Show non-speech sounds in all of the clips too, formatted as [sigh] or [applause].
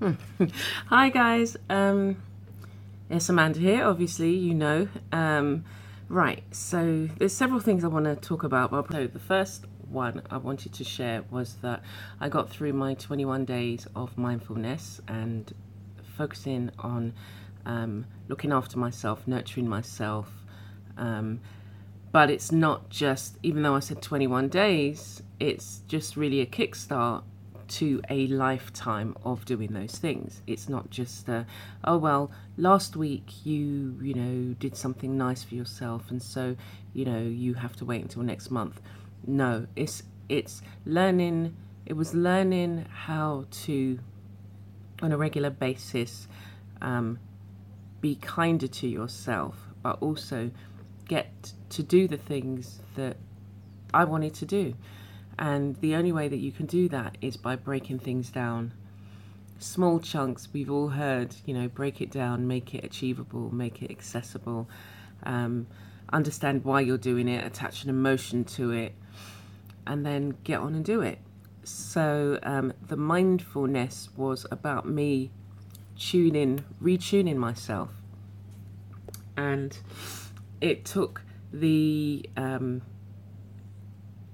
[laughs] Hi guys, um, it's Amanda here. Obviously, you know. Um, right, so there's several things I want to talk about. So the first one I wanted to share was that I got through my 21 days of mindfulness and focusing on um, looking after myself, nurturing myself. Um, but it's not just, even though I said 21 days, it's just really a kickstart to a lifetime of doing those things. It's not just, oh well, last week you you know did something nice for yourself, and so you know you have to wait until next month. No, it's it's learning. It was learning how to, on a regular basis, um, be kinder to yourself, but also get to do the things that I wanted to do. And the only way that you can do that is by breaking things down. Small chunks, we've all heard, you know, break it down, make it achievable, make it accessible, um, understand why you're doing it, attach an emotion to it, and then get on and do it. So um, the mindfulness was about me tuning, retuning myself. And it took the um,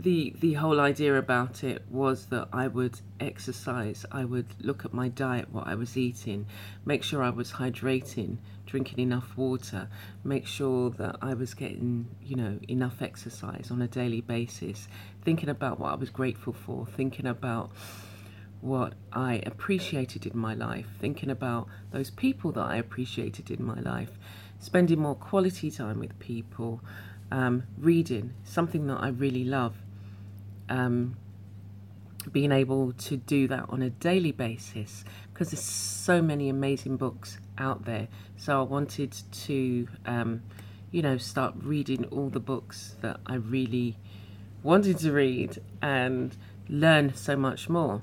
the the whole idea about it was that I would exercise, I would look at my diet, what I was eating, make sure I was hydrating, drinking enough water, make sure that I was getting, you know, enough exercise on a daily basis, thinking about what I was grateful for, thinking about what I appreciated in my life, thinking about those people that I appreciated in my life, spending more quality time with people, um, reading, something that I really love um, being able to do that on a daily basis because there's so many amazing books out there. So I wanted to, um, you know, start reading all the books that I really wanted to read and learn so much more.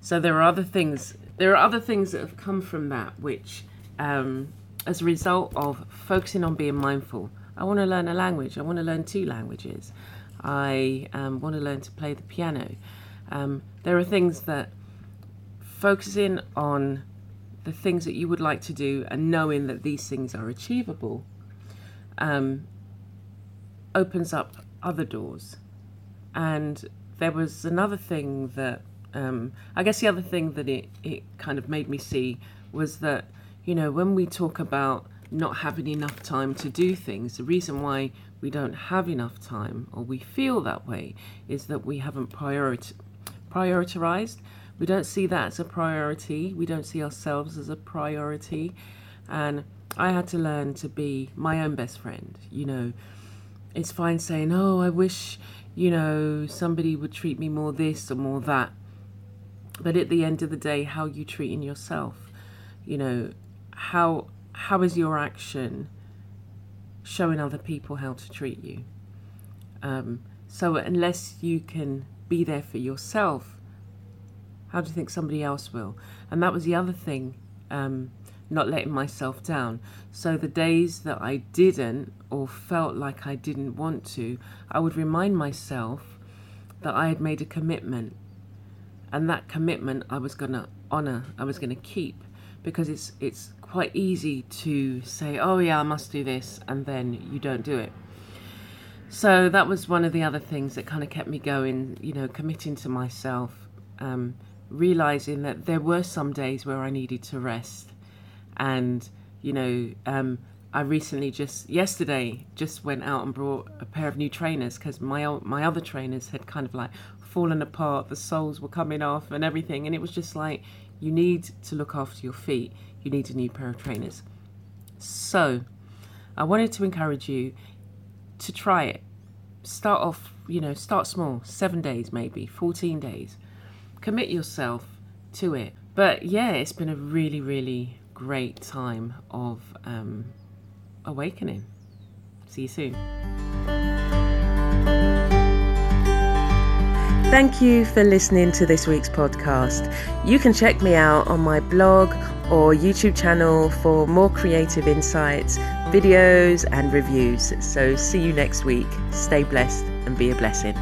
So there are other things. There are other things that have come from that, which, um, as a result of focusing on being mindful, I want to learn a language. I want to learn two languages. I um, want to learn to play the piano. Um, there are things that focusing on the things that you would like to do and knowing that these things are achievable um, opens up other doors. And there was another thing that um, I guess the other thing that it, it kind of made me see was that, you know, when we talk about not having enough time to do things, the reason why we don't have enough time or we feel that way is that we haven't priorit- prioritized. We don't see that as a priority. We don't see ourselves as a priority. And I had to learn to be my own best friend. You know, it's fine saying, oh, I wish, you know, somebody would treat me more this or more that. But at the end of the day, how you treating yourself, you know, how how is your action showing other people how to treat you. Um, so unless you can be there for yourself, how do you think somebody else will? And that was the other thing, um, not letting myself down. So the days that I didn't or felt like I didn't want to, I would remind myself that I had made a commitment. And that commitment I was going to honor, I was going to keep because it's it's quite easy to say, oh, yeah, I must do this, and then you don't do it. So that was one of the other things that kind of kept me going, you know, committing to myself, um, realizing that there were some days where I needed to rest. And, you know, um, I recently just, yesterday, just went out and brought a pair of new trainers because my, my other trainers had kind of like fallen apart, the soles were coming off and everything. And it was just like, you need to look after your feet you need a new pair of trainers. So, I wanted to encourage you to try it. Start off, you know, start small, seven days maybe, 14 days. Commit yourself to it. but yeah, it's been a really, really great time of um, awakening. See you soon. Thank you for listening to this week's podcast. You can check me out on my blog or YouTube channel for more creative insights, videos, and reviews. So, see you next week. Stay blessed and be a blessing.